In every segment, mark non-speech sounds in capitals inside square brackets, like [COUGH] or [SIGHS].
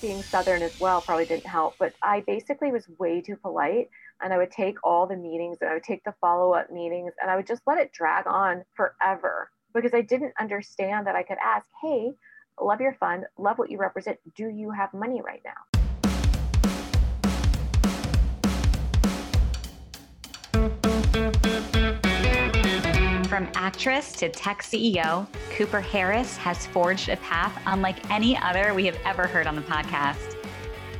being Southern as well probably didn't help, but I basically was way too polite and I would take all the meetings and I would take the follow up meetings and I would just let it drag on forever because I didn't understand that I could ask, hey, love your fund, love what you represent. Do you have money right now? From actress to tech CEO, Cooper Harris has forged a path unlike any other we have ever heard on the podcast.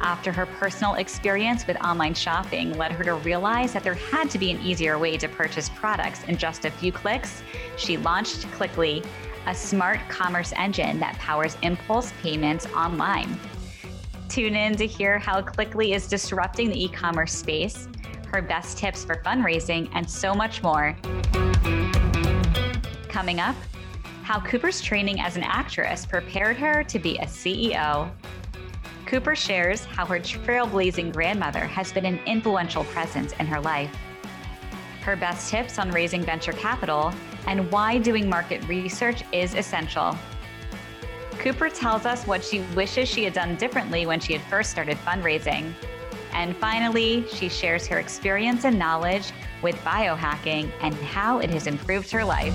After her personal experience with online shopping led her to realize that there had to be an easier way to purchase products in just a few clicks, she launched Clickly, a smart commerce engine that powers impulse payments online. Tune in to hear how Clickly is disrupting the e commerce space, her best tips for fundraising, and so much more. Coming up, how Cooper's training as an actress prepared her to be a CEO. Cooper shares how her trailblazing grandmother has been an influential presence in her life. Her best tips on raising venture capital and why doing market research is essential. Cooper tells us what she wishes she had done differently when she had first started fundraising. And finally, she shares her experience and knowledge with biohacking and how it has improved her life.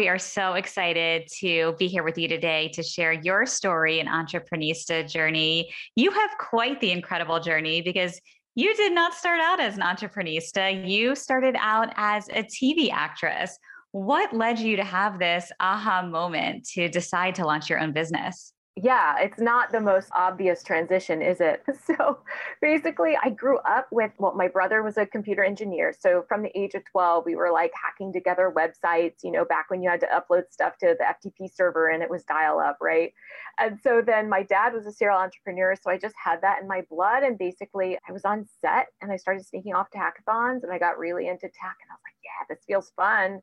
We are so excited to be here with you today to share your story and entrepreneurista journey. You have quite the incredible journey because you did not start out as an entrepreneurista. You started out as a TV actress. What led you to have this aha moment to decide to launch your own business? Yeah, it's not the most obvious transition, is it? [LAUGHS] So basically, I grew up with, well, my brother was a computer engineer. So from the age of 12, we were like hacking together websites, you know, back when you had to upload stuff to the FTP server and it was dial up, right? And so then my dad was a serial entrepreneur. So I just had that in my blood. And basically, I was on set and I started sneaking off to hackathons and I got really into tech. And I was like, yeah, this feels fun.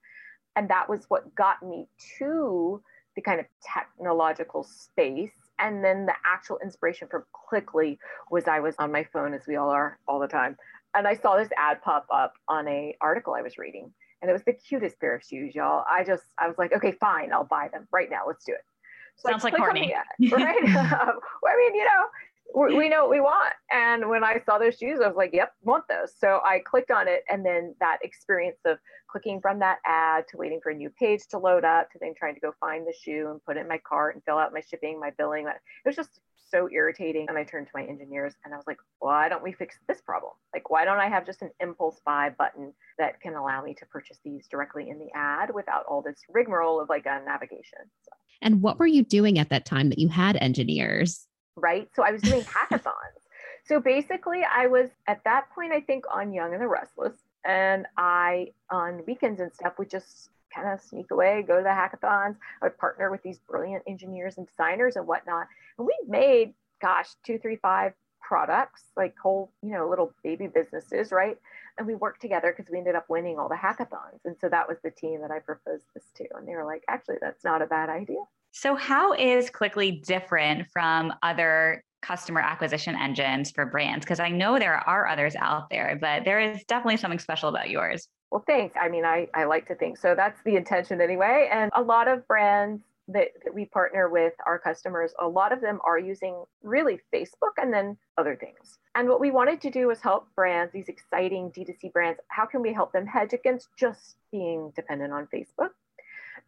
And that was what got me to the kind of technological space. And then the actual inspiration for Clickly was I was on my phone, as we all are all the time. And I saw this ad pop up on a article I was reading. And it was the cutest pair of shoes, y'all. I just, I was like, okay, fine, I'll buy them right now. Let's do it. So Sounds like Courtney. Ad, right? [LAUGHS] well, I mean, you know, we know what we want. And when I saw those shoes, I was like, yep, want those. So I clicked on it. And then that experience of clicking from that ad to waiting for a new page to load up to then trying to go find the shoe and put it in my cart and fill out my shipping, my billing. It was just so irritating. And I turned to my engineers and I was like, why don't we fix this problem? Like, why don't I have just an impulse buy button that can allow me to purchase these directly in the ad without all this rigmarole of like a navigation? So. And what were you doing at that time that you had engineers? Right? So I was doing hackathons. So basically, I was at that point, I think, on Young and the Restless. And I, on weekends and stuff, would just kind of sneak away, go to the hackathons. I would partner with these brilliant engineers and designers and whatnot. And we made, gosh, two, three, five products, like whole, you know, little baby businesses, right? And we worked together because we ended up winning all the hackathons. And so that was the team that I proposed this to. And they were like, actually, that's not a bad idea. So, how is Clickly different from other customer acquisition engines for brands? Because I know there are others out there, but there is definitely something special about yours. Well, thanks. I mean, I, I like to think so. That's the intention anyway. And a lot of brands that, that we partner with our customers, a lot of them are using really Facebook and then other things. And what we wanted to do was help brands, these exciting D2C brands, how can we help them hedge against just being dependent on Facebook?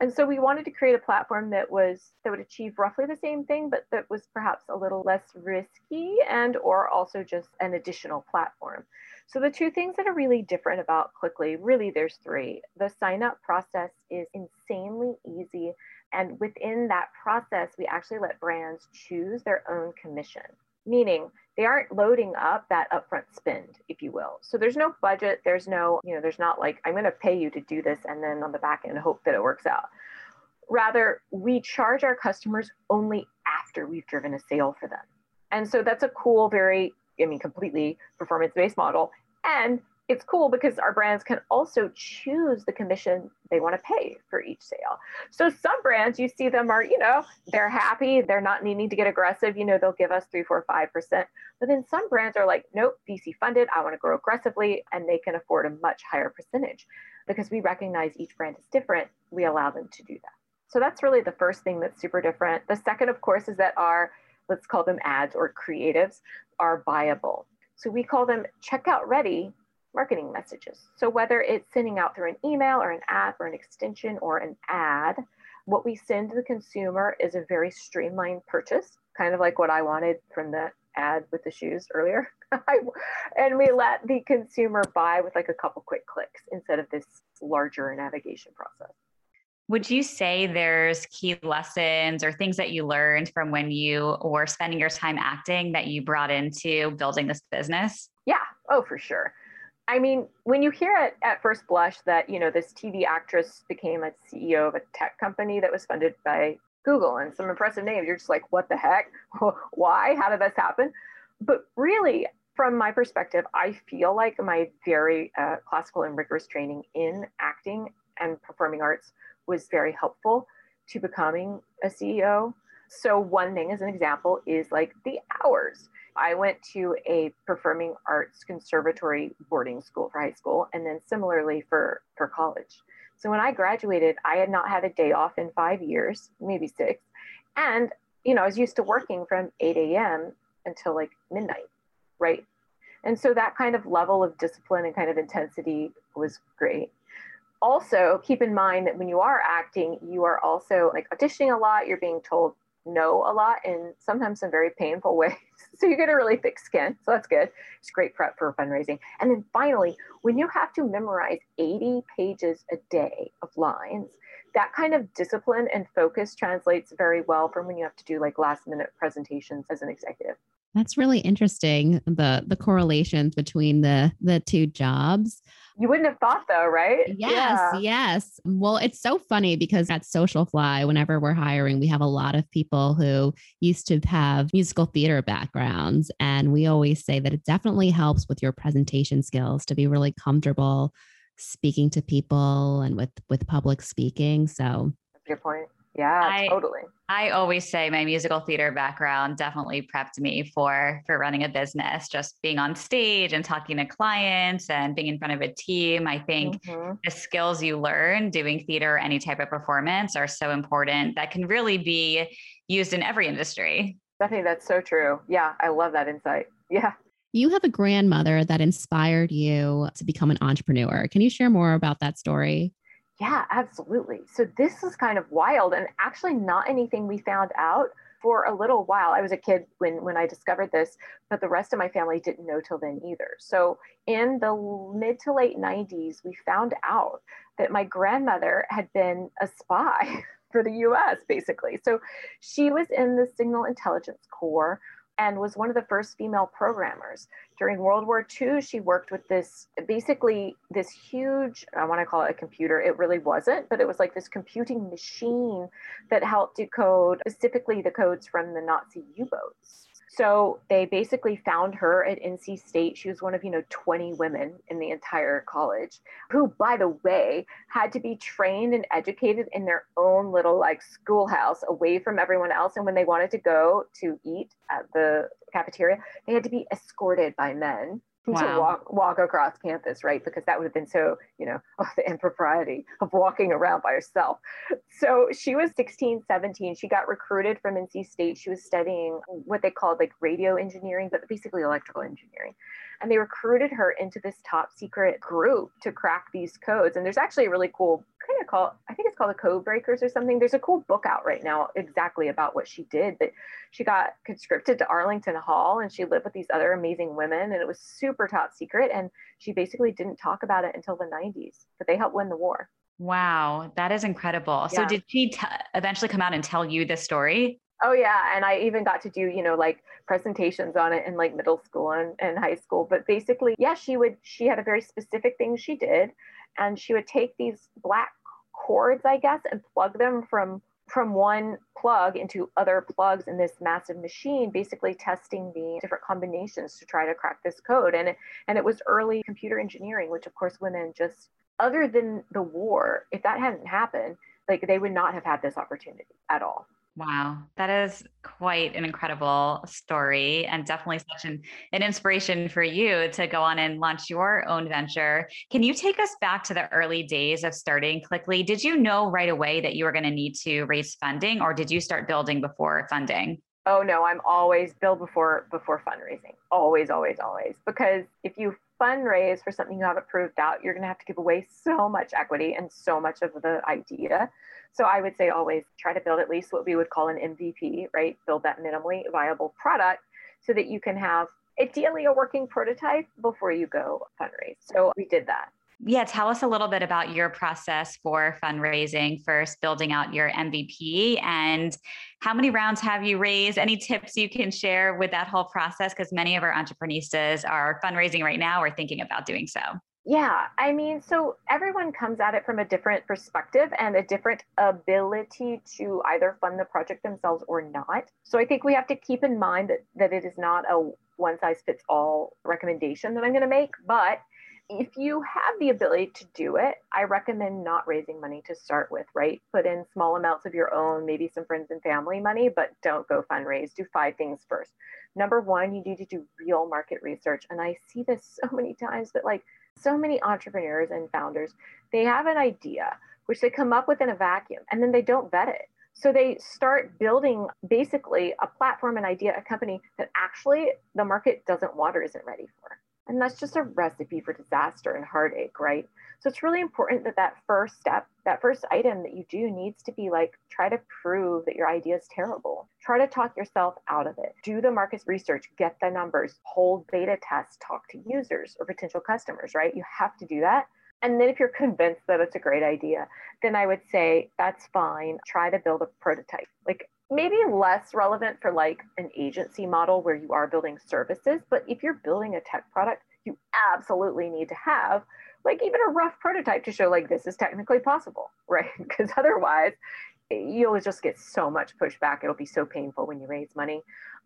And so we wanted to create a platform that was that would achieve roughly the same thing, but that was perhaps a little less risky and or also just an additional platform. So the two things that are really different about Clickly, really there's three. The sign up process is insanely easy. And within that process, we actually let brands choose their own commission, meaning they aren't loading up that upfront spend, if you will. So there's no budget. There's no, you know, there's not like, I'm going to pay you to do this and then on the back end hope that it works out. Rather, we charge our customers only after we've driven a sale for them. And so that's a cool, very, I mean, completely performance based model. And it's cool because our brands can also choose the commission they want to pay for each sale. So some brands you see them are, you know, they're happy, they're not needing to get aggressive, you know, they'll give us three, four, five percent. But then some brands are like, nope, VC funded, I want to grow aggressively, and they can afford a much higher percentage. Because we recognize each brand is different, we allow them to do that. So that's really the first thing that's super different. The second, of course, is that our, let's call them ads or creatives, are buyable. So we call them checkout ready marketing messages. So whether it's sending out through an email or an app or an extension or an ad, what we send to the consumer is a very streamlined purchase, kind of like what I wanted from the ad with the shoes earlier. [LAUGHS] and we let the consumer buy with like a couple quick clicks instead of this larger navigation process. Would you say there's key lessons or things that you learned from when you were spending your time acting that you brought into building this business? Yeah, oh, for sure. I mean, when you hear it at first blush that, you know, this TV actress became a CEO of a tech company that was funded by Google and some impressive names, you're just like, what the heck? [LAUGHS] Why? How did this happen? But really, from my perspective, I feel like my very uh, classical and rigorous training in acting and performing arts was very helpful to becoming a CEO. So, one thing as an example is like the hours. I went to a performing arts conservatory boarding school for high school, and then similarly for, for college. So when I graduated, I had not had a day off in five years, maybe six. And, you know, I was used to working from 8 a.m. until like midnight, right? And so that kind of level of discipline and kind of intensity was great. Also, keep in mind that when you are acting, you are also like auditioning a lot, you're being told no a lot in sometimes some very painful [LAUGHS] ways. So you get a really thick skin. So that's good. It's great prep for fundraising. And then finally, when you have to memorize 80 pages a day of lines, that kind of discipline and focus translates very well from when you have to do like last minute presentations as an executive. That's really interesting. The the correlations between the the two jobs. You wouldn't have thought though, right? Yes, yeah. yes. Well, it's so funny because at Socialfly, whenever we're hiring, we have a lot of people who used to have musical theater backgrounds. And we always say that it definitely helps with your presentation skills to be really comfortable speaking to people and with with public speaking. So that's a good point. Yeah, I, totally. I always say my musical theater background definitely prepped me for for running a business. Just being on stage and talking to clients and being in front of a team. I think mm-hmm. the skills you learn doing theater, or any type of performance, are so important. That can really be used in every industry. I think that's so true. Yeah, I love that insight. [LAUGHS] Yeah. You have a grandmother that inspired you to become an entrepreneur. Can you share more about that story? Yeah, absolutely. So this is kind of wild and actually not anything we found out for a little while. I was a kid when when I discovered this, but the rest of my family didn't know till then either. So in the mid to late 90s, we found out that my grandmother had been a spy [LAUGHS] for the US basically. So she was in the Signal Intelligence Corps and was one of the first female programmers. During World War II, she worked with this basically this huge, I want to call it a computer. It really wasn't, but it was like this computing machine that helped decode specifically the codes from the Nazi U boats. So they basically found her at NC State. She was one of, you know, 20 women in the entire college who, by the way, had to be trained and educated in their own little like schoolhouse away from everyone else. And when they wanted to go to eat at the cafeteria, they had to be escorted by men wow. to walk walk across campus, right? Because that would have been so, you know, [LAUGHS] oh, the impropriety of walking around by herself. So she was 16, 17. She got recruited from NC State. She was studying what they called like radio engineering, but basically electrical engineering and they recruited her into this top secret group to crack these codes. And there's actually a really cool kind of called, I think it's called the Code Breakers or something. There's a cool book out right now exactly about what she did. But she got conscripted to Arlington Hall and she lived with these other amazing women, and it was super top secret. And she basically didn't talk about it until the 90s, but they helped win the war. Wow, that is incredible. Yeah. So, did she t- eventually come out and tell you this story? Oh yeah, and I even got to do, you know, like presentations on it in like middle school and, and high school. But basically, yeah, she would she had a very specific thing she did and she would take these black cords, I guess, and plug them from from one plug into other plugs in this massive machine, basically testing the different combinations to try to crack this code. And it, and it was early computer engineering, which of course women just, other than the war, if that hadn't happened, like they would not have had this opportunity at all. Wow, that is quite an incredible story and definitely such an, an inspiration for you to go on and launch your own venture. Can you take us back to the early days of starting Clickly? Did you know right away that you were going to need to raise funding or did you start building before funding? Oh no, I'm always build before before fundraising. Always, always, always. Because if you fundraise for something you haven't proved out, you're going to have to give away so much equity and so much of the idea so I would say always try to build at least what we would call an MVP, right? Build that minimally viable product so that you can have ideally a working prototype before you go fundraise. So we did that. Yeah, tell us a little bit about your process for fundraising, first building out your MVP and how many rounds have you raised? Any tips you can share with that whole process? Because many of our entrepreneurs are fundraising right now or thinking about doing so. Yeah, I mean, so everyone comes at it from a different perspective and a different ability to either fund the project themselves or not. So I think we have to keep in mind that, that it is not a one size fits all recommendation that I'm going to make. But if you have the ability to do it, I recommend not raising money to start with, right? Put in small amounts of your own, maybe some friends and family money, but don't go fundraise. Do five things first. Number one, you need to do real market research. And I see this so many times that, like, so many entrepreneurs and founders, they have an idea which they come up with in a vacuum and then they don't vet it. So they start building basically a platform, an idea, a company that actually the market doesn't want or isn't ready for. And that's just a recipe for disaster and heartache, right? So it's really important that that first step, that first item that you do needs to be like, try to prove that your idea is terrible. Try to talk yourself out of it. Do the market research, get the numbers, hold beta tests, talk to users or potential customers, right? You have to do that. And then if you're convinced that it's a great idea, then I would say that's fine. Try to build a prototype. Like maybe less relevant for like an agency model where you are building services, but if you're building a tech product, you absolutely need to have like even a rough prototype to show like this is technically possible, [LAUGHS] right? Because otherwise you'll just get so much pushback. It'll be so painful when you raise money.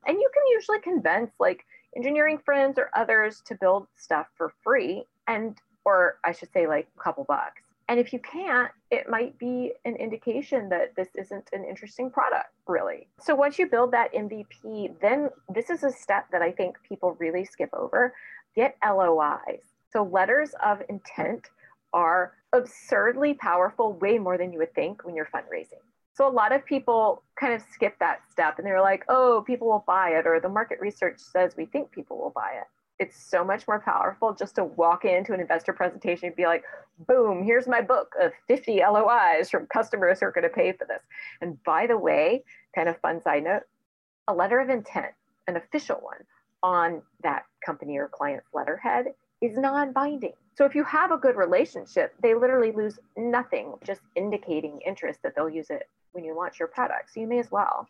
And you can usually convince like engineering friends or others to build stuff for free and or I should say like a couple bucks. And if you can't, it might be an indication that this isn't an interesting product, really. So once you build that MVP, then this is a step that I think people really skip over. Get LOIs. So letters of intent are absurdly powerful, way more than you would think when you're fundraising. So a lot of people kind of skip that step and they're like, oh, people will buy it, or the market research says we think people will buy it it's so much more powerful just to walk into an investor presentation and be like, boom, here's my book of 50 LOIs from customers who are going to pay for this. And by the way, kind of fun side note, a letter of intent, an official one on that company or client's letterhead is non-binding. So if you have a good relationship, they literally lose nothing, just indicating interest that they'll use it when you launch your product. So you may as well.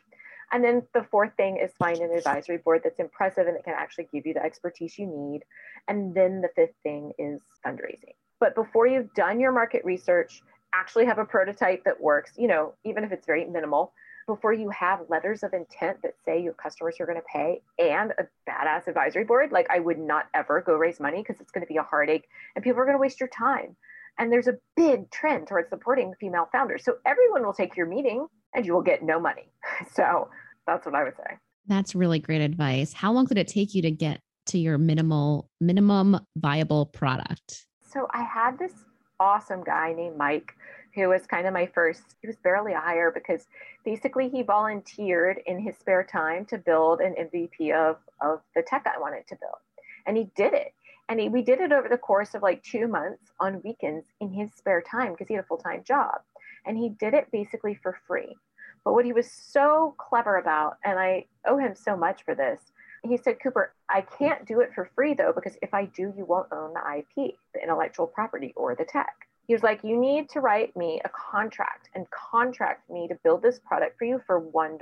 And then the fourth thing is find an advisory board that's impressive and that can actually give you the expertise you need. And then the fifth thing is fundraising. But before you've done your market research, actually have a prototype that works, you know, even if it's very minimal, before you have letters of intent that say your customers are going to pay and a badass advisory board, like I would not ever go raise money because it's going to be a heartache and people are going to waste your time. And there's a big trend towards supporting female founders. So everyone will take your meeting and you will get no money. [LAUGHS] So that's what I would say. That's really great advice. How long did it take you to get to your minimal minimum viable product? So I had this awesome guy named Mike who was kind of my first he was barely a hire because basically he volunteered in his spare time to build an MVP of of the tech I wanted to build. And he did it. And he, we did it over the course of like two months on weekends in his spare time because he had a full-time job. And he did it basically for free. But what he was so clever about, and I owe him so much for this, he said, Cooper, I can't do it for free though, because if I do, you won't own the IP, the intellectual property, or the tech. He was like, You need to write me a contract and contract me to build this product for you for $1.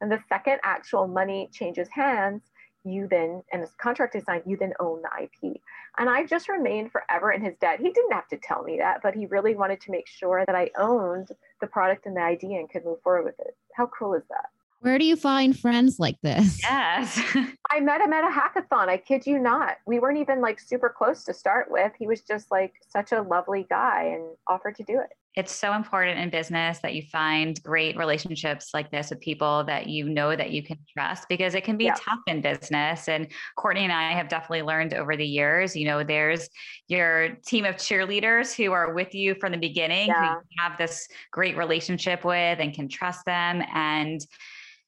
And the second actual money changes hands, you then, and this contract is signed, you then own the IP. And I just remained forever in his debt. He didn't have to tell me that, but he really wanted to make sure that I owned the product and the idea and could move forward with it. How cool is that? Where do you find friends like this? Yes. [LAUGHS] I met him at a hackathon. I kid you not. We weren't even like super close to start with. He was just like such a lovely guy and offered to do it it's so important in business that you find great relationships like this with people that you know that you can trust because it can be yeah. tough in business and courtney and i have definitely learned over the years you know there's your team of cheerleaders who are with you from the beginning yeah. who you have this great relationship with and can trust them and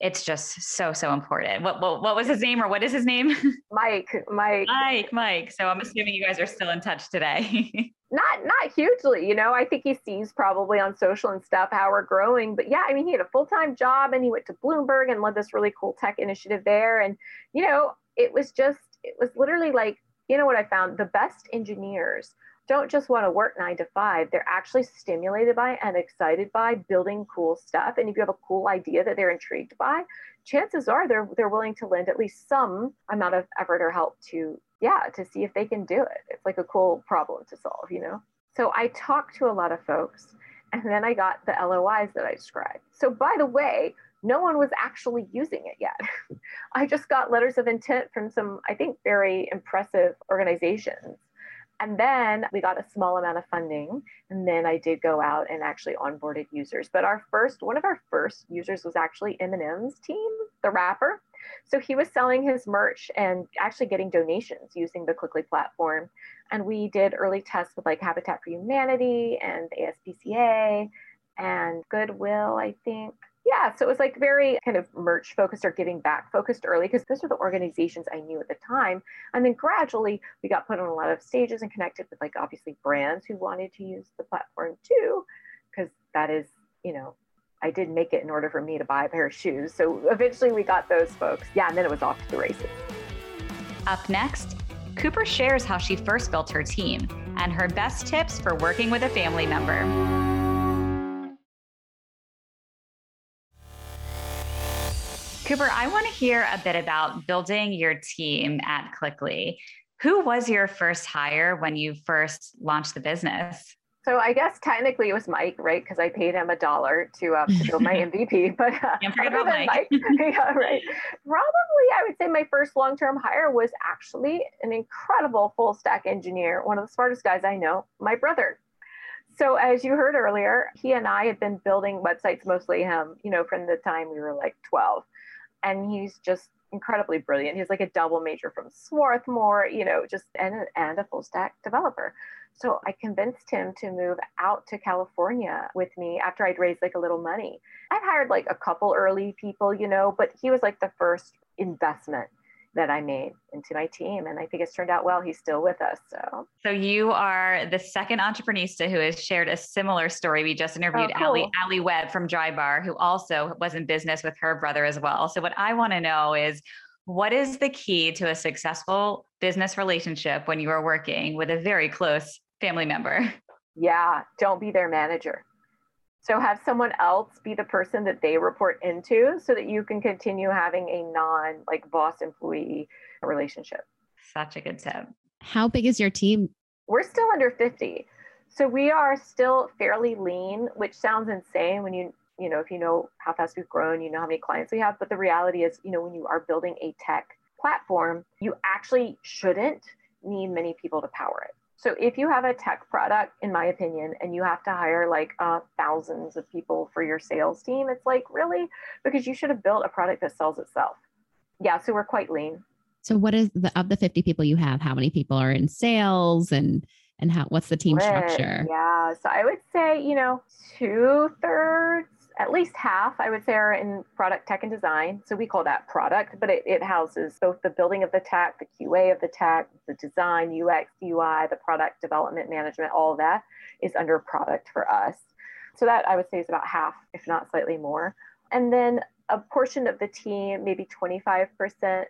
it's just so so important. What, what what was his name or what is his name? [LAUGHS] Mike. Mike. Mike. Mike. So I'm assuming you guys are still in touch today. [LAUGHS] not not hugely, you know. I think he sees probably on social and stuff how we're growing. But yeah, I mean, he had a full time job and he went to Bloomberg and led this really cool tech initiative there. And you know, it was just it was literally like you know what I found the best engineers don't just want to work nine to five. They're actually stimulated by and excited by building cool stuff. And if you have a cool idea that they're intrigued by, chances are they're they're willing to lend at least some amount of effort or help to yeah to see if they can do it. It's like a cool problem to solve, you know. So I talked to a lot of folks, and then I got the LOIs that I described. So by the way, no one was actually using it yet. [LAUGHS] I just got letters of intent from some, I think, very impressive organizations and then we got a small amount of funding. And then I did go out and actually onboarded users. But our first, one of our first users was actually Eminem's team, the rapper. So he was selling his merch and actually getting donations using the Clickly platform. And we did early tests with like Habitat for Humanity and ASPCA and Goodwill, I think yeah, so it was like very kind of merch focused or giving back focused early because those were the organizations I knew at the time. And then gradually we got put on a lot of stages and connected with like obviously brands who wanted to use the platform too, because that is, you know, I did make it in order for me to buy a pair of shoes. So eventually we got those folks. Yeah, and then it was off to the races. Up next, Cooper shares how she first built her team and her best tips for working with a family member. Cooper, I want to hear a bit about building your team at Clickly. Who was your first hire when you first launched the business? So I guess technically it was Mike, right? Because I paid him a dollar to, uh, to build my [LAUGHS] MVP. But uh, about Mike. Mike [LAUGHS] yeah, [LAUGHS] right. Probably, I would say my first long-term hire was actually an incredible full stack engineer, one of the smartest guys I know, my brother. So as you heard earlier, he and I had been building websites, mostly him, you know, from the time we were like 12 and he's just incredibly brilliant. He's like a double major from Swarthmore, you know, just and, and a full stack developer. So I convinced him to move out to California with me after I'd raised like a little money. I'd hired like a couple early people, you know, but he was like the first investment that I made into my team. And I think it's turned out well. He's still with us. So So you are the second entrepreneurista who has shared a similar story. We just interviewed oh, cool. Alli, Alli Webb from Drybar, who also was in business with her brother as well. So what I want to know is what is the key to a successful business relationship when you are working with a very close family member? [LAUGHS] Yeah, don't be their manager. So have someone else be the person that they report into so that you can continue having a non like boss employee relationship. Such a good tip. How big is your team? We're still under 50. So we are still fairly lean, which sounds insane when you you know if you know how fast we've grown, you know how many clients we have, but the reality is, you know, when you are building a tech platform, you actually shouldn't need many people to power it. So if you have a tech product, in my opinion, and you have to hire like uh, thousands of people for your sales team, it's like really because you should have built a product that sells itself. Yeah, so we're quite lean. So what is the of the 50 people you have, how many people are in sales and and how what's the team structure? Yeah, so I would say, you know, two thirds at least half, I would say, are in product tech and design. So we call that product, but it, it houses both the building of the tech, the QA of the tech, the design, UX, UI, the product development management, all that is under product for us. So that I would say is about half, if not slightly more. And then a portion of the team, maybe 25%,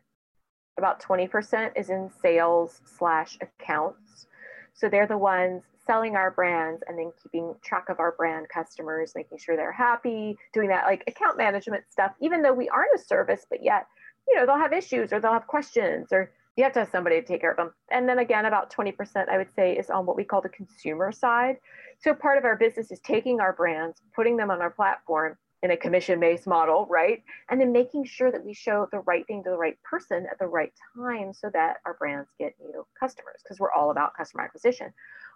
about 20% is in sales slash accounts. So they're the ones selling our brands and then keeping track of our brand customers, making sure they're happy, doing that like account management stuff, even though we aren't a service, but yet you know, they'll have issues or they'll have questions or you have to have somebody to take care of them. And then again, about 20%, I would say, is on what we call the consumer side. So part of our business is taking our brands, putting them on our platform in a commission based model, right? And then making sure that we show the right thing to the right person at the right time so that our brands get new customers because we're all about customer acquisition.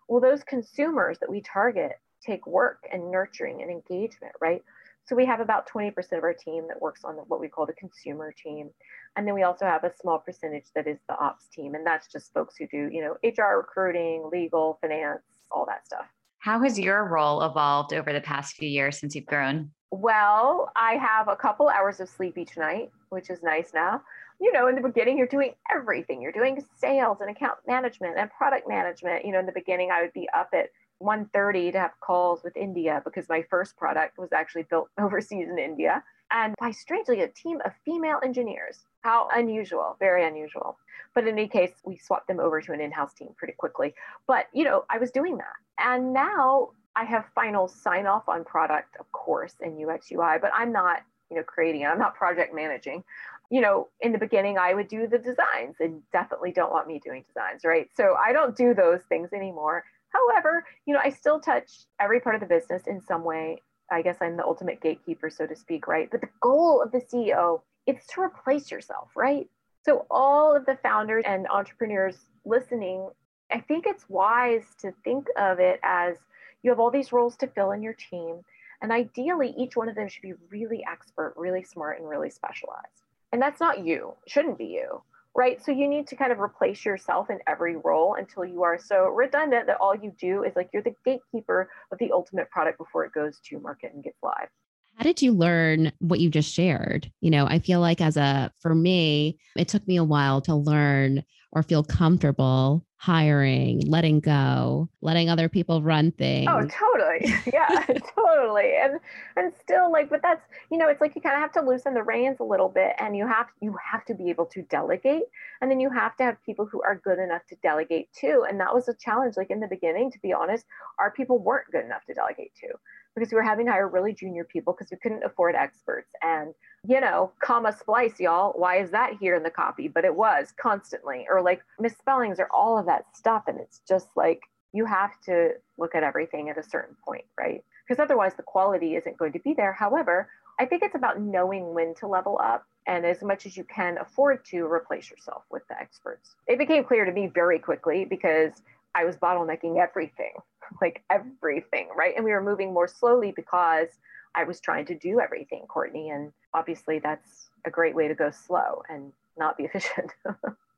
Well, those consumers that we target take work and nurturing and engagement, right? So we have about 20% of our team that works on what we call the consumer team. And then we also have a small percentage that is the ops team. And that's just folks who do, you know, HR recruiting, legal, finance, all that stuff. How has your role evolved over the past few years since you've grown? Well, I have a couple hours of sleep each night, which is nice now. You know, in the beginning, you're doing everything. You're doing sales and account management and product management. You know, in the beginning, I would be up at 1.30 to have calls with India because my first product was actually built [LAUGHS] overseas in India. And by strangely, a team of female engineers. How unusual, very unusual. But in any case, we swapped them over to an in house team pretty quickly. But, you know, I was doing that. And now I have final sign off on product, of course, in UX UI, but I'm not, you know, creating it. I'm not project managing. You know, in the beginning, I would do the designs and definitely don't want me doing designs, right? So I don't do those things anymore. However, you know, I still touch every part of the business in some way. I guess I'm the ultimate gatekeeper, so to speak, right? But the goal of the CEO, it's to replace yourself, right? So all of the founders and entrepreneurs listening, I think it's wise to think of it as you have all these roles to fill in your team. And ideally, each one of them should be really expert, really smart, and really specialized. And that's not you, shouldn't be you right? So you need to kind of replace yourself in every role until you are so redundant that all you do is like you're the gatekeeper of the ultimate product before it goes to market and gets live. How did you learn what you just shared? You know, I feel like as a, for me, it took me a while to learn or feel comfortable hiring, letting go, letting other people run oh, things. Oh, totally. [LAUGHS] [LAUGHS] Yeah, totally. And and still like but that's, you know, it's like you kind of have to loosen the reins a little bit and you have you have to be able to delegate and then you have to have people who are good enough to delegate to. And that was a challenge like in the beginning to be honest, our people weren't good enough to delegate to because we were having to hire really junior people because we couldn't afford experts and you know, comma splice, y'all. Why is that here in the copy? But it was constantly, or like misspellings or all of that stuff. And it's just like you have to look at everything at a certain point, right? Because otherwise the quality isn't going to be there. However, I think it's about knowing when to level up and as much as you can afford to replace yourself with the experts. It became clear to me very quickly because I was bottlenecking everything, [LAUGHS] like everything, right? And we were moving more slowly because I was trying to do everything, Courtney. And obviously, that's a great way to go slow and not be [LAUGHS] efficient.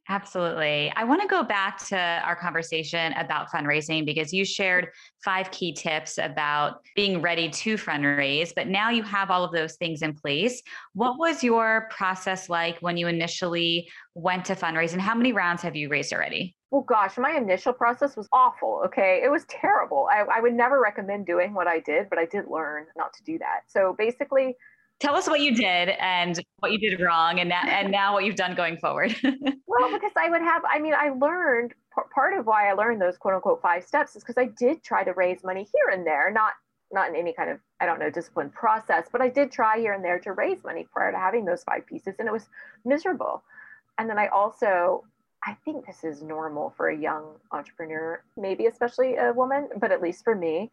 Absolutely. I want to go back to our conversation about fundraising because you shared five key tips about being ready to fundraise, but now you have all of those things in place. What was your process like when you initially went to fundraise and how many rounds have you raised already? Well, gosh, my initial process was awful. Okay. It was terrible. I, I would never recommend doing what I did, but I did learn not to do that. So basically, tell us what you did and what you did wrong and, that, and now what you've done going forward. [LAUGHS] well, because I would have, I mean, I learned part of why I learned those quote unquote five steps is because I did try to raise money here and there, not not in any kind of I don't know disciplined process, but I did try here and there to raise money prior to having those five pieces, and it was miserable. And then I also I think this is normal for a young entrepreneur, maybe especially a woman, but at least for me,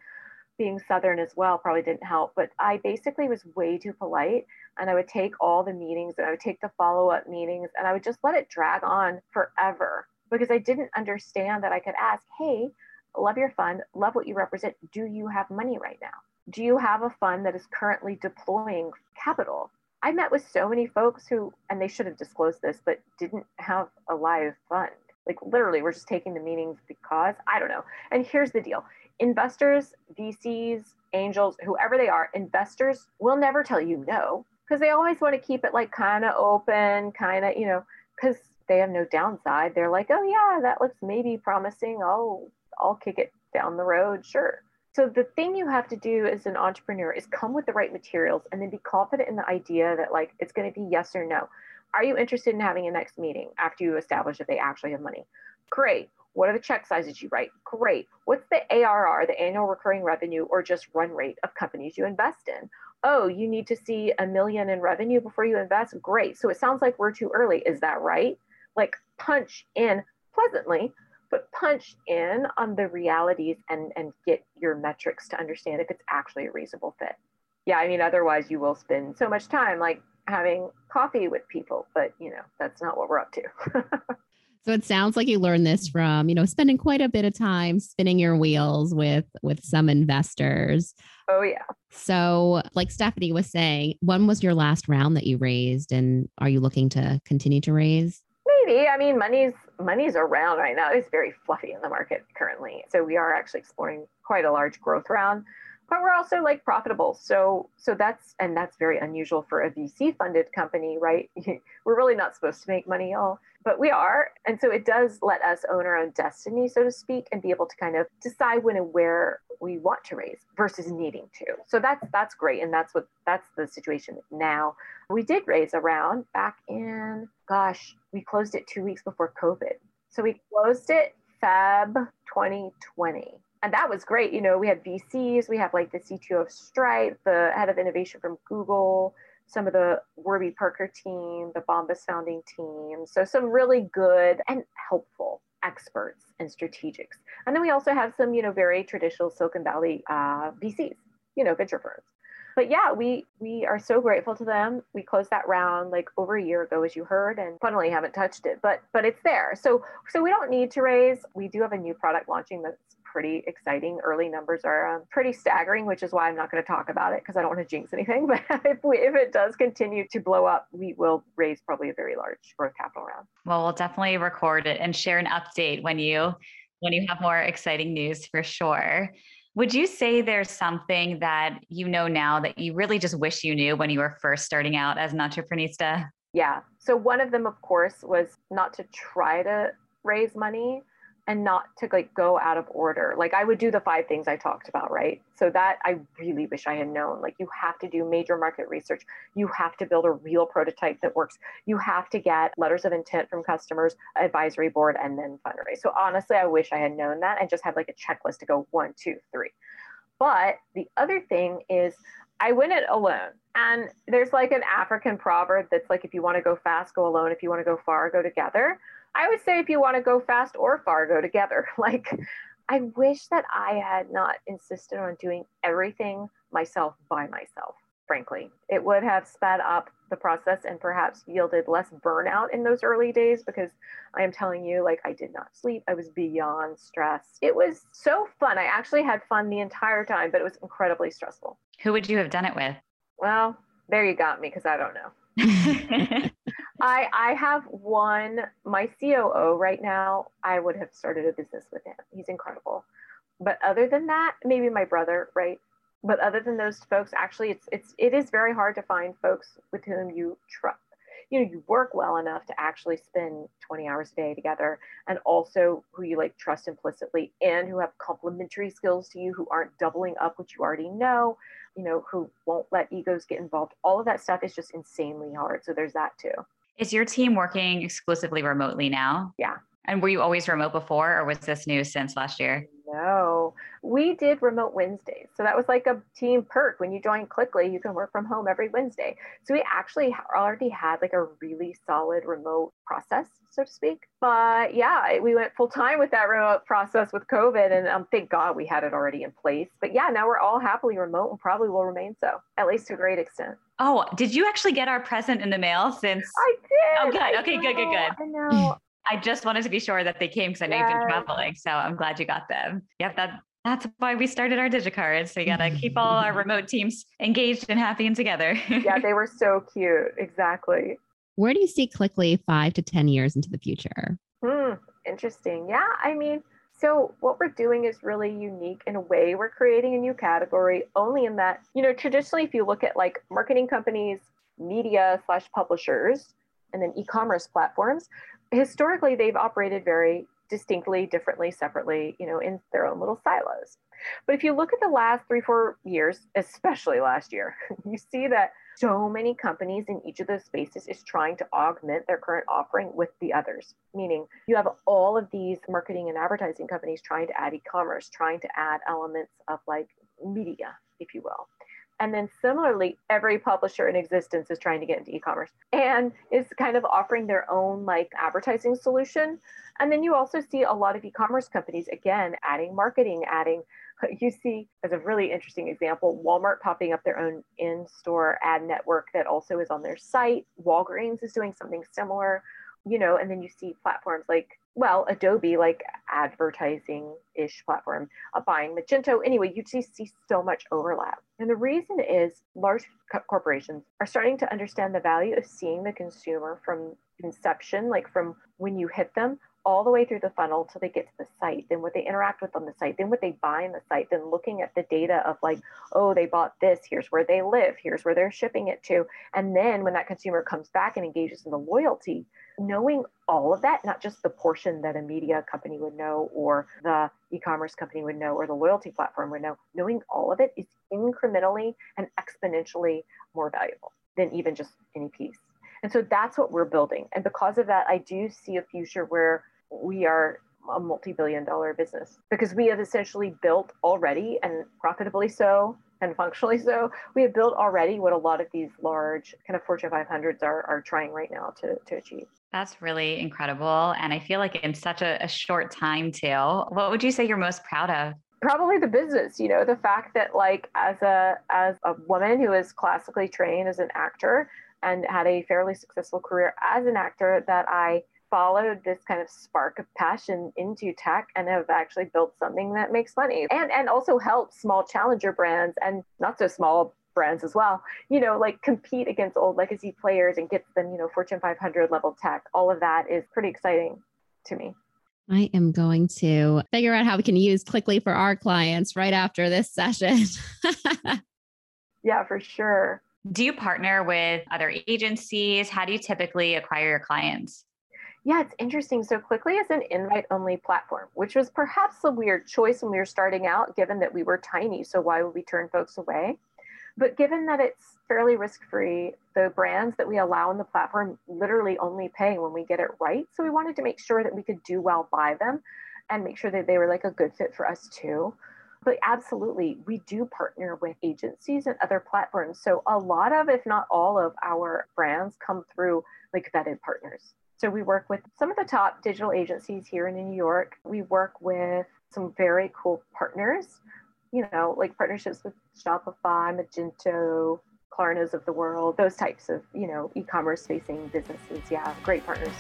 being Southern as well probably didn't help. But I basically was way too polite and I would take all the meetings and I would take the follow up meetings and I would just let it drag on forever because I didn't understand that I could ask, hey, love your fund, love what you represent. Do you have money right now? Do you have a fund that is currently deploying capital? I met with so many folks who, and they should have disclosed this, but didn't have a live fund. Like literally, we're just taking the meetings because I don't know. And here's the deal investors, VCs, angels, whoever they are, investors will never tell you no because they always want to keep it like kind of open, kind of, you know, because they have no downside. They're like, oh, yeah, that looks maybe promising. Oh, I'll kick it down the road. Sure. So the thing you have to do as an entrepreneur is come with the right materials and then be confident in the idea that like it's going to be yes or no. Are you interested in having a next meeting after you establish that they actually have money? Great. What are the check sizes you write? Great. What's the ARR, the annual recurring revenue, or just run rate of companies you invest in? oh, you need to see a million in revenue before you invest. Great. So it sounds like we're too early. Is that right? Like punch in pleasantly, but punch in on the realities and, and get your metrics to understand if it's actually a reasonable fit. Yeah, I mean, otherwise you will spend so much time like having coffee with people, but you know, that's not what we're up to. [LAUGHS] So it sounds like you learned this from, you know, spending quite a bit of time spinning your wheels with with some investors. Oh yeah. So, like Stephanie was saying, when was your last round that you raised and are you looking to continue to raise? Maybe. I mean, money's money's around right now. It's very fluffy in the market currently. So we are actually exploring quite a large growth round but we're also like profitable. So so that's and that's very unusual for a VC funded company, right? [LAUGHS] we're really not supposed to make money all, but we are. And so it does let us own our own destiny, so to speak, and be able to kind of decide when and where we want to raise versus needing to. So that's that's great. And that's what that's the situation now. We did raise a round back in gosh, we closed it two weeks before COVID. So we closed it Feb 2020 and that was great. You know, we had VCs, we have like the CTO of Stripe, the head of innovation from Google, some of the Warby Parker team, the Bombas founding team. So some really good and helpful experts and strategics. And then we also have some, you know, very traditional Silicon Valley uh, VCs, you know, venture firms. But yeah, we we are so grateful to them. We closed that round like over a year ago, as you heard, and funnily haven't touched it, but but it's there. So so we don't need to raise. We do have a new product launching that's pretty exciting. Early numbers are um, pretty staggering, which is why I'm not going to talk about it because I don't want to jinx anything. [LAUGHS] But if, we, if it does continue to blow up, we will raise probably a very large growth capital round. Well, we'll definitely record it and share an update when you when you have more exciting news for sure. Would you say there's something that you know now that you really just wish you knew when you were first starting out as an entrepreneurista? Yeah. So one of them, of course, was not to try to raise money, and not to like go out of order. Like I would do the five things I talked about, right? So that I really wish I had known. Like you have to do major market research. You have to build a real prototype that works. You have to get letters of intent from customers, advisory board, and then fundraise. So honestly, I wish I had known that and just had like a checklist to go one, two, three. But the other thing is I went it alone. And there's like an African proverb that's like, if you want to go fast, go alone. If you want to go far, go together. I would say if you want to go fast or far, go together. [LAUGHS] Like, I wish that I had not insisted on doing everything myself by myself, frankly. It would have sped up the process and perhaps yielded less burnout in those early days because I am telling you, like, I did not sleep. I was beyond stressed. It was so fun. I actually had fun the entire time, but it was incredibly stressful. Who would you have done it with? Well, there you got me because I don't know. [LAUGHS] I I have one my COO right now. I would have started a business with him. He's incredible. But other than that, maybe my brother, right? But other than those folks, actually, it's it's it is very hard to find folks with whom you trust. You know, you work well enough to actually spend 20 hours a day together, and also who you like trust implicitly, and who have complementary skills to you, who aren't doubling up what you already know, you know, who won't let egos get involved. All of that stuff is just insanely hard. So there's that too. Is your team working exclusively remotely now? Yeah. And were you always remote before, or was this new since last year? No, we did remote Wednesdays. So that was like a team perk. When you join Clickly, you can work from home every Wednesday. So we actually already had like a really solid remote process, so to speak. But yeah, we went full time with that remote process with COVID. And um, thank God we had it already in place. But yeah, now we're all happily remote and probably will remain so, at least to a great extent. Oh, did you actually get our present in the mail since? I did. Oh, good. Okay, good, good, good. I know. [LAUGHS] [LAUGHS] I just wanted to be sure that they came because I know yes. you've been traveling. So I'm glad you got them. Yep, that that's why we started our DigiCards. So you got to keep all our [LAUGHS] remote teams engaged and happy and together. yeah, they were so cute. Exactly. Where do you see Clickly five to 10 years into the future? Hmm, interesting. Yeah, I mean, so what we're doing is really unique in a way. We're creating a new category only in that, you know, traditionally, if you look at like marketing companies, media slash publishers, and then e-commerce platforms, historically they've operated very distinctly, differently, separately, you know, in their own little silos. But if you look at the last three, four years, especially last year, [LAUGHS] you see that so many companies in each of those spaces is trying to augment their current offering with the others. Meaning you have all of these marketing and advertising companies trying to add e-commerce, trying to add elements of like media, if you will. And then similarly, every publisher in existence is trying to get into e-commerce and is kind of offering their own like advertising solution. And then you also see a lot of e-commerce companies again adding marketing, adding you see as a really interesting example walmart popping up their own in-store ad network that also is on their site. Walgreens is doing something similar you know and then you see platforms like well adobe like advertising ish platform a buying magento. Anyway you just see so much overlap. And the reason is large corporations are starting to understand the value of seeing the consumer from inception like from when you hit them all the way through the funnel till they get to the site, then what they interact with on the site, then what they buy in the site, then looking at the data of like, oh, they bought this, here's where they live, here's where they're shipping it to. And then when that consumer comes back and engages in the loyalty, knowing all of that, not just the portion that a media company would know or the e-commerce company would know or the loyalty platform would know, knowing all of it is incrementally and exponentially more valuable than even just any piece. And so that's what we're building. And because of that, I do see a future where we are a multi-billion dollar business because we have essentially built already and profitably so and functionally so we have built already what a lot of these large kind of fortune 500s are, are trying right now to, to achieve. That's really incredible. And i feel like in such a, a short time too what would you say you're most proud of? Probably the business you know the fact that like as a as a woman who is classically trained as an actor and had a fairly successful career as an actor that i followed this kind of spark of passion into tech and have actually built something that makes money and and also help small challenger brands and not so small brands as well you know like compete against old legacy players and get them you know fortune 500 level tech all of that is pretty exciting to me I am going to figure out how we can use Klickly for our clients right after this session. [LAUGHS] yeah, for sure. Do you partner with other agencies? How do you typically acquire your clients? Yeah, it's interesting. So Klickly is an invite only platform, which was perhaps a weird choice when we were starting out, given that we were tiny. So why would we turn folks away? But given that it's fairly risk free, the brands that we allow on the platform literally only pay when we get it right. So we wanted to make sure that we could do well by them and make sure that they were like a good fit for us too. But absolutely, we do partner with agencies and other platforms. So a lot of, if not all of our brands come through like vetted partners. So we work with some of the top digital agencies here in New York. We work with some very cool partners, you know, like partnerships with Shopify, Magento, Klarnas of the world, those types of, you know, e-commerce facing businesses. Yeah, great partners.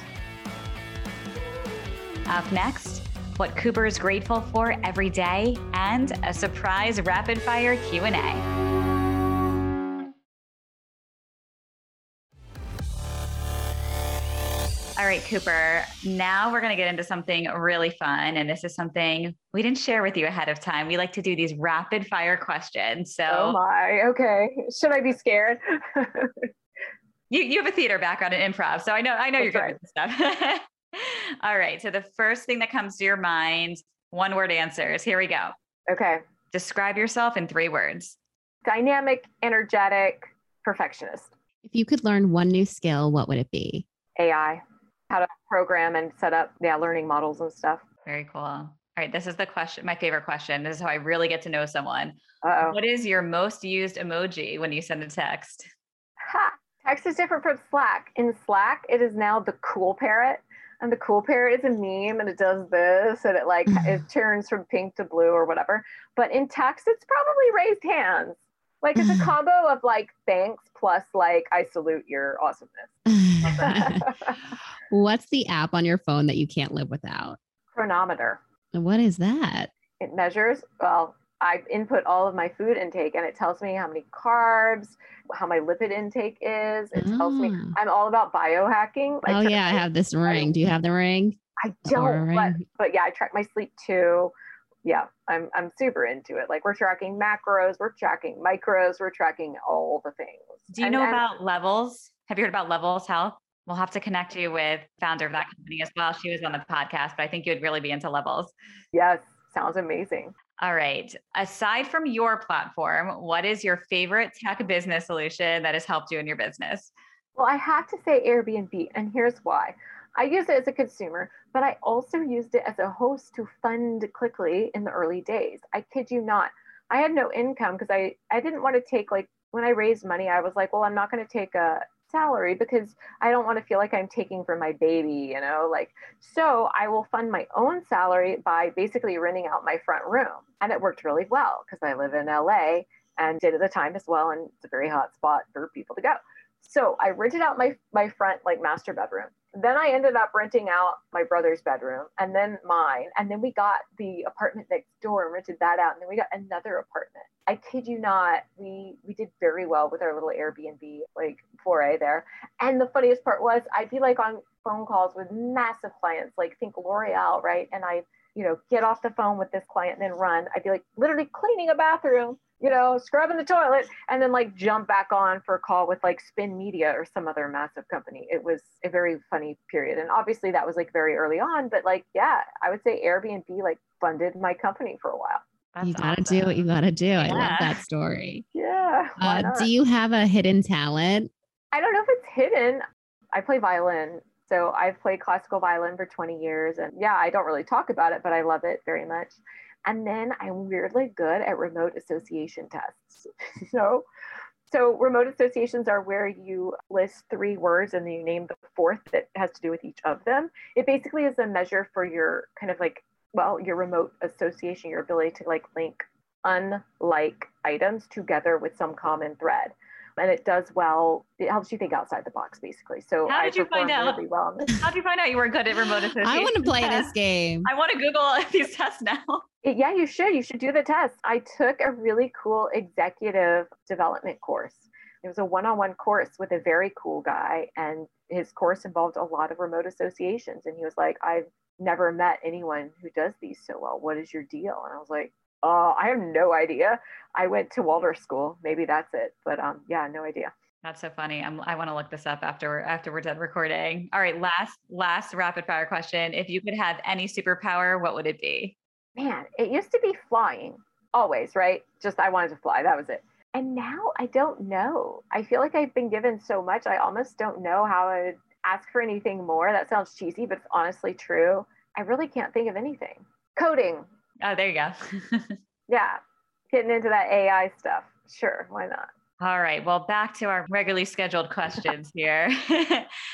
Up next, what Cooper is grateful for every day, and a surprise rapid fire Q&A. All right, Cooper. Now we're going to get into something really fun. And this is something we didn't share with you ahead of time. We like to do these rapid fire questions. So, oh my, okay. Should I be scared? [LAUGHS] you, you have a theater background in improv. So I know, I know That's you're good with this stuff. [LAUGHS] All right. So the first thing that comes to your mind, one word answers. Here we go. Okay. Describe yourself in three words dynamic, energetic, perfectionist. If you could learn one new skill, what would it be? AI how to program and set up yeah learning models and stuff. Very cool. All right this is the question my favorite question. This is how i really get to know someone. Uh-oh. what is your most used emoji when you send a text? Ha! text is different from slack. In slack it is now the cool parrot and the cool parrot is a meme and it does this and it like it [LAUGHS] turns from pink to blue or whatever. But in text it's probably raised hands. Like it's a [LAUGHS] combo of like thanks plus like I salute your awesomeness. [LAUGHS] [LAUGHS] What's the app on your phone that you can't live without? Cronometer. What is that? It measures, well, I input all of my food intake and it tells me how many carbs, how my lipid intake is. It oh. tells me ah. I'm all about biohacking. I oh yeah, I have this ring. Do you have the ring? I don't, but, but yeah, I track my sleep too yeah, I'm I'm super into it. Like we're tracking macros, we're tracking micros, we're tracking all the things. Do you and, know and, about levels? Have you heard about levels health? We'll have to connect you with founder of that company as well. She was on the podcast, but I think you'd really be into levels. Yes, sounds amazing. All right. Aside from your platform, what is your favorite tech business solution that has helped you in your business? Well, I have to say Airbnb, and here's why. I use it as a consumer, but I also used it as a host to fund Klickly in the early days. I kid you not. I had no income because I, I didn't want to take like when I raised money, I was like, well, I'm not going to take a salary because I don't want to feel like I'm taking from my baby, you know, like, so I will fund my own salary by basically renting out my front room. And it worked really well because I live in LA and did at the time as well. And it's a very hot spot for people to go. So I rented out my, my front like master bedroom then I ended up renting out my brother's bedroom and then mine. And then we got the apartment next door and rented that out. And then we got another apartment. I kid you not, we we did very well with our little Airbnb like foray there. And the funniest part was I'd be like on phone calls with massive clients, like think L'Oreal, right? And I, you know, get off the phone with this client and then run. I'd be like literally cleaning a bathroom you know, scrubbing the toilet and then like jump back on for a call with like Spin Media or some other massive company. It was a very funny period. And obviously that was like very early on, but like, yeah, I would say Airbnb like funded my company for a while. That's you gotta awesome. do what you gotta do. Yeah. I love that story. Yeah. Uh, do you have a hidden talent? I don't know if it's hidden. I play violin. So I've played classical violin for 20 years. And yeah, I don't really talk about it, but I love it very much. And then I'm weirdly good at remote association tests. [LAUGHS] so, so remote associations are where you list three words and then you name the fourth that has to do with each of them. It basically is a measure for your kind of like, well, your remote association, your ability to like link unlike items together with some common thread and it does well. It helps you think outside the box, basically. So how did I you find out? Really well how did you find out you were good at remote [LAUGHS] association? I want to play this [LAUGHS] game. I want to Google [LAUGHS] these tests now. It, yeah, you should. You should do the test. I took a really cool executive development course. It was a one-on-one course with a very cool guy, and his course involved a lot of remote associations. And he was like, "I've never met anyone who does these so well. What is your deal?" And I was like, uh, I have no idea. I went to Waldorf school. Maybe that's it. But um, yeah, no idea. That's so funny. I'm, I want to look this up after after we're done recording. All right, last last rapid fire question. If you could have any superpower, what would it be? Man, it used to be flying. Always, right? Just I wanted to fly. That was it. And now I don't know. I feel like I've been given so much. I almost don't know how I would ask for anything more. That sounds cheesy, but it's honestly true. I really can't think of anything. Coding. Oh, there you go. [LAUGHS] yeah. Getting into that AI stuff. Sure. Why not? All right. Well, back to our regularly scheduled questions here. [LAUGHS]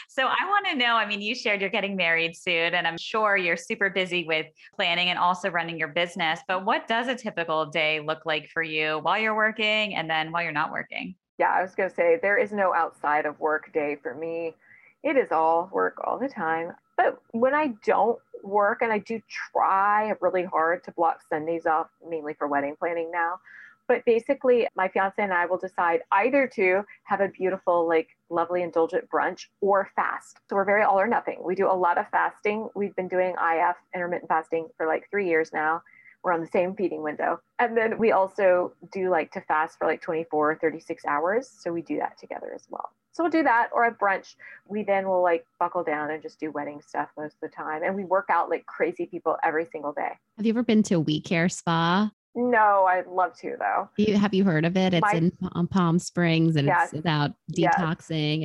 so, I want to know I mean, you shared you're getting married soon, and I'm sure you're super busy with planning and also running your business. But what does a typical day look like for you while you're working and then while you're not working? Yeah, I was going to say there is no outside of work day for me. It is all work all the time. But when I don't work, and I do try really hard to block Sundays off, mainly for wedding planning now. But basically, my fiance and I will decide either to have a beautiful, like, lovely, indulgent brunch or fast. So we're very all or nothing. We do a lot of fasting. We've been doing IF, intermittent fasting, for like three years now. We're on the same feeding window. And then we also do like to fast for like 24 or 36 hours. So we do that together as well. So we'll do that or at brunch. We then will like buckle down and just do wedding stuff most of the time. And we work out like crazy people every single day. Have you ever been to a We Care Spa? No, I'd love to though. You, have you heard of it? It's My, in Palm Springs and yes, it's about detoxing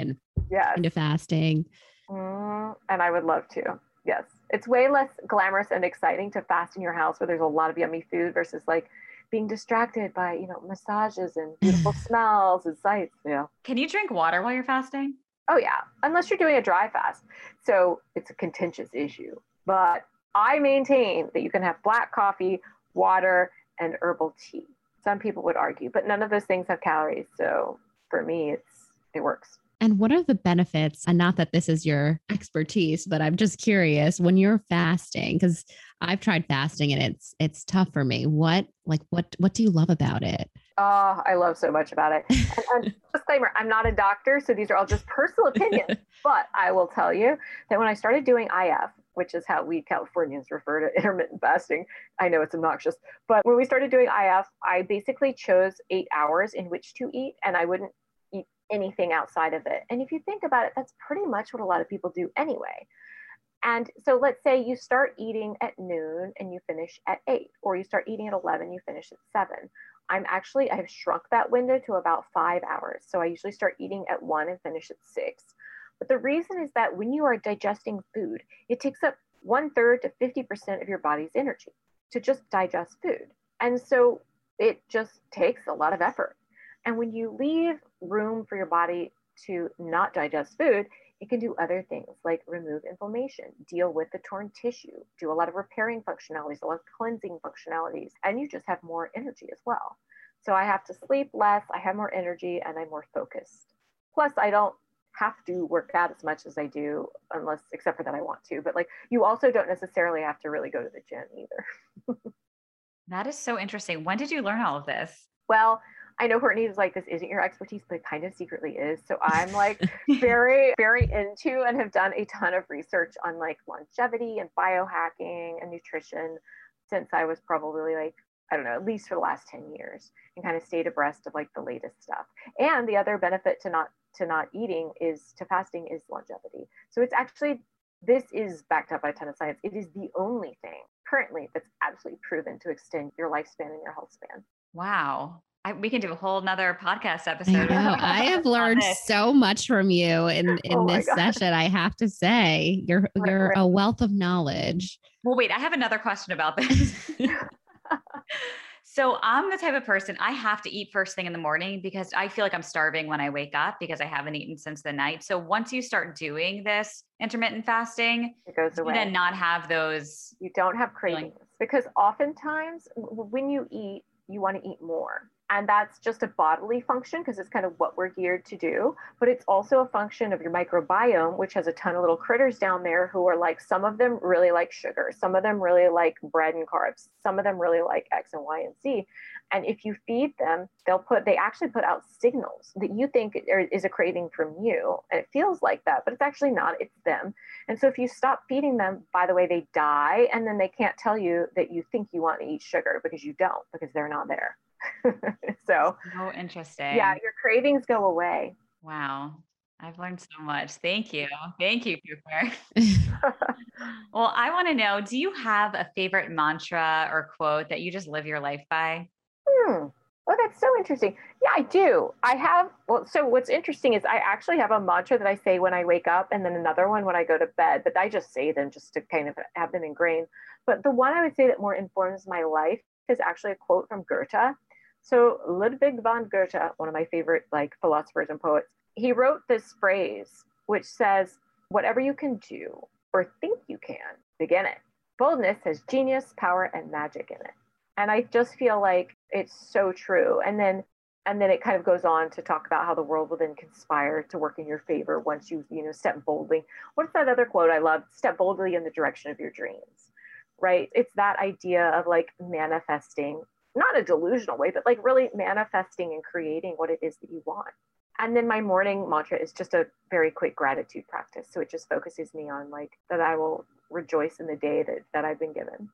yes, and yes. fasting. Mm, and I would love to. Yes. It's way less glamorous and exciting to fast in your house where there's a lot of yummy food versus like being distracted by you know massages and beautiful [SIGHS] smells and sights you know. Can you drink water while you're fasting? Oh yeah. Unless you're doing a dry fast. So it's a contentious issue. But i maintain that you can have black coffee water and herbal tea. Some people would argue but none of those things have calories. So for me it's it works and what are the benefits? And not that this is your expertise, but I'm just curious when you're fasting, because I've tried fasting and it's it's tough for me. What like what what do you love about it? Oh, I love so much about it. [LAUGHS] And, and disclaimer, I'm not a doctor, so these are all just personal opinions. [LAUGHS] but I will tell you that when I started doing IF, which is how we Californians refer to [LAUGHS] intermittent fasting. I know it's obnoxious, but when we started doing IF, I basically chose eight hours in which to eat, and I wouldn't anything outside of it. And if you think about it, that's pretty much what a lot of people do anyway. And so let's say you start eating at noon and you finish at eight, or you start eating at 11, you finish at seven. I'm actually, I've shrunk that window to about five hours. So I usually start eating at one and finish at six. But the reason is that when you are digesting food, it takes up one third to 50% of your body's energy to just digest food. And so it just takes a lot of effort. And when you leave room for your body to not digest food, it can do other things like remove inflammation, deal with the torn tissue, do a lot of repairing functionalities, a lot of cleansing functionalities, and you just have more energy as well. So I have to sleep less, I have more energy, and I'm more focused. Plus, I don't have to work out as much as I do, unless, except for that I want to. But like, you also don't necessarily have to really go to the gym either. [LAUGHS] that is so interesting. When did you learn all of this? Well, I know Courtney is like, this isn't your expertise, but it kind of secretly is. So [LAUGHS] I'm like very, very into and have done a ton of research on like longevity and biohacking and nutrition since I was probably like, I don't know, at least for the last 10 years and kind of stayed abreast of like the latest stuff. And the other benefit to not to not eating is to fasting is longevity. So it's actually this is backed up by a ton of science. It is the only thing currently that's absolutely proven to extend your lifespan and your health span. Wow. I, we can do a whole nother podcast episode. I, [LAUGHS] I have learned so much from you in, [LAUGHS] oh in oh this session. I have to say, you're you're a wealth of knowledge. Well, wait, I have another question about this. [LAUGHS] so I'm the type of person I have to eat first thing in the morning because I feel like I'm starving when I wake up because I haven't eaten since the night. So once you start doing this intermittent fasting, it goes away. Then not have those. You don't have cravings because oftentimes when you eat, you want to eat more and that's just a bodily function because it's kind of what we're geared to do. But it's also a function of your microbiome, which has a ton of little critters down there who are like, some of them really like sugar, some of them really like bread and carbs, some of them really like X and Y and Z. And if you feed them, they'll put, they actually put out signals that you think is a craving from you. And it feels like that, but it's actually not, it's them. And so if you stop feeding them, by the way, they die. And then they can't tell you that you think you want to eat sugar because you don't, because they're not there. [LAUGHS] so, so interesting. Yeah, your cravings go away. Wow. I've learned so much. Thank you. Thank you, Cooper. [LAUGHS] [LAUGHS] well, I want to know do you have a favorite mantra or quote that you just live your life by? Hmm. Oh, that's so interesting. Yeah, I do. I have, well, so what's interesting is I actually have a mantra that I say when I wake up and then another one when I go to bed, but I just say them just to kind of have them ingrained. But the one I would say that more informs my life is actually a quote from Goethe. So Ludwig von Goethe, one of my favorite like philosophers and poets, he wrote this phrase which says, "Whatever you can do or think you can, begin it. Boldness has genius, power, and magic in it." And I just feel like it's so true. And then and then it kind of goes on to talk about how the world will then conspire to work in your favor once you you know step boldly what's that other quote i love step boldly in the direction of your dreams right it's that idea of like manifesting not a delusional way, but like really manifesting and creating what it is that you want. And then my morning mantra is just a very quick gratitude practice. So it just focuses me on like that I will rejoice in the day that, that I've been given.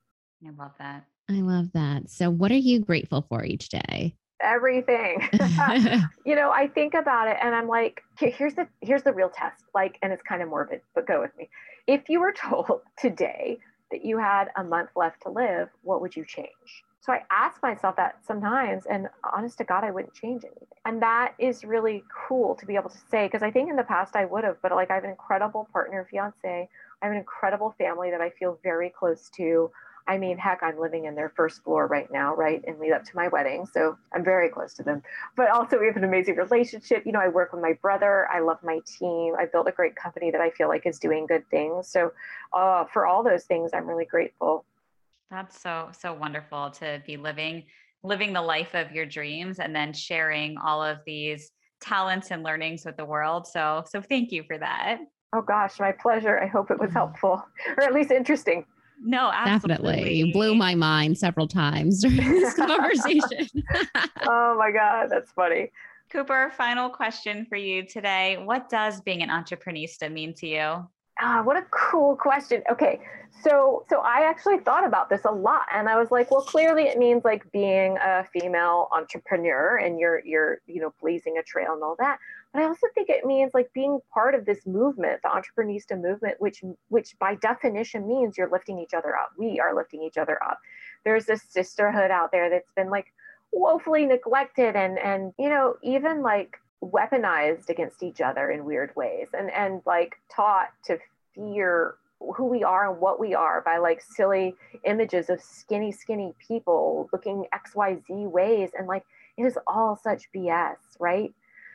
I love that. I love that. So what are you grateful for each day? Everything. [LAUGHS] [LAUGHS] you know, I think about it and I'm like, here's the here's the real test. Like, and it's kind of morbid, but go with me. If you were [LAUGHS] told today that you had a month left to live, what would you change? So I ask myself that sometimes, and honest to God, I wouldn't change anything. And that is really cool to be able to say, because I think in the past I would have, but like I have an incredible partner, fiance, I have an incredible family that I feel very close to. I mean, heck, I'm living in their first floor right now, right? And lead up to my wedding. So I'm very close to them. But also, we have an amazing relationship. You know, I work with my brother. I love my team. I built a great company that I feel like is doing good things. So, uh, for all those things, I'm really grateful. That's so so wonderful to be living living the life of your dreams and then sharing all of these talents and learnings with the world. So so thank you for that. Oh gosh, my pleasure. I hope it was mm-hmm. helpful or at least interesting. No, absolutely. Definitely. You blew my mind several times during this [LAUGHS] conversation. [LAUGHS] oh my God, that's funny. Cooper, final question for you today. What does being an entreprenista mean to you? Ah, what a cool question. Okay, so so I actually thought about this a lot, and I was like, well, clearly it means like being a female entrepreneur, and you're you're you know blazing a trail and all that. But I also think it means like being part of this movement, the entreprenista movement, which which by definition means you're lifting each other up. We are lifting each other up. There's this sisterhood out there that's been like woefully neglected, and and you know even like weaponized against each other in weird ways and and like taught to fear who we are and what we are by like silly images of skinny, skinny people looking XYZ ways. And like, it is all such BS, right?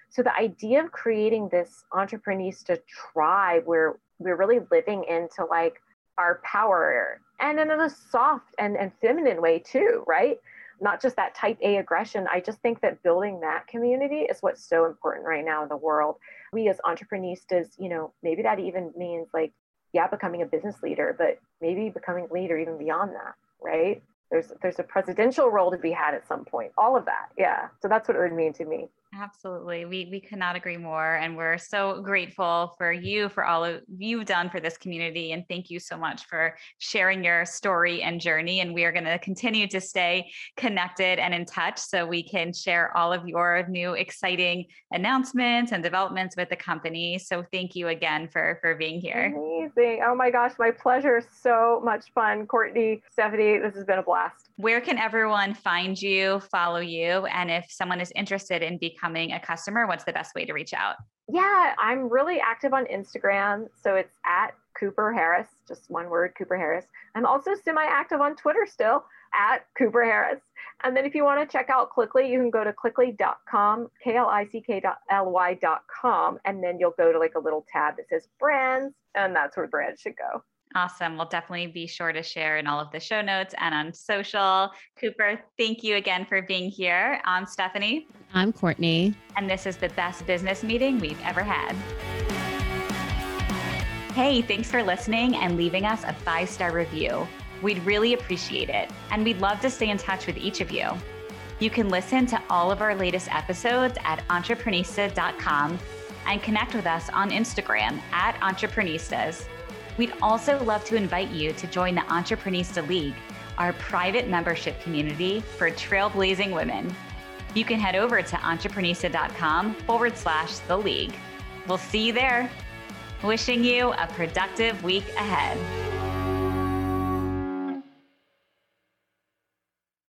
So the idea of creating this entreprenista tribe where we're really living into like our power and in a soft and, and feminine way too, right? Not just that type A aggression. I just think that building that community is what's so important right now in the world. We as entreprenistas, you know, maybe that even means like, yeah, becoming a business leader, but maybe becoming a leader even beyond that, right? There's there's a presidential role to be had at some point. All of that. Yeah. So that's what it would mean to me. Absolutely. We we could not agree more. And we're so grateful for you, for all of you've done for this community. And thank you so much for sharing your story and journey. And we are going to continue to stay connected and in touch so we can share all of your new exciting announcements and developments with the company. So thank you again for for being here. Amazing. Oh my gosh, my pleasure. So much fun. Courtney, Stephanie, this has been a blast. Where can everyone find you, follow you? And if someone is interested in becoming becoming a customer, what's the best way to reach out? Yeah, I'm really active on Instagram. So it's at Cooper Harris, just one word, Cooper Harris. I'm also semi active on Twitter still at Cooper Harris. And then if you want to check out Klickly, you can go to klickly.com K L I C K L Y.com, and then you'll go to like a little tab that says brands, and that's where brands should go. Awesome. We'll definitely be sure to share in all of the show notes and on social. Cooper, thank you again for being here. I'm Stephanie. I'm Courtney. And this is the best business meeting we've ever had. Hey, thanks for listening and leaving us a five star review. We'd really appreciate it. And we'd love to stay in touch with each of you. You can listen to all of our latest episodes at entreprenista.com and connect with us on Instagram at entreprenistas. We'd also love to invite you to join the Entreprenista League, our private membership community for trailblazing women. You can head over to entreprenista.com forward slash the league. We'll see you there. Wishing you a productive week ahead.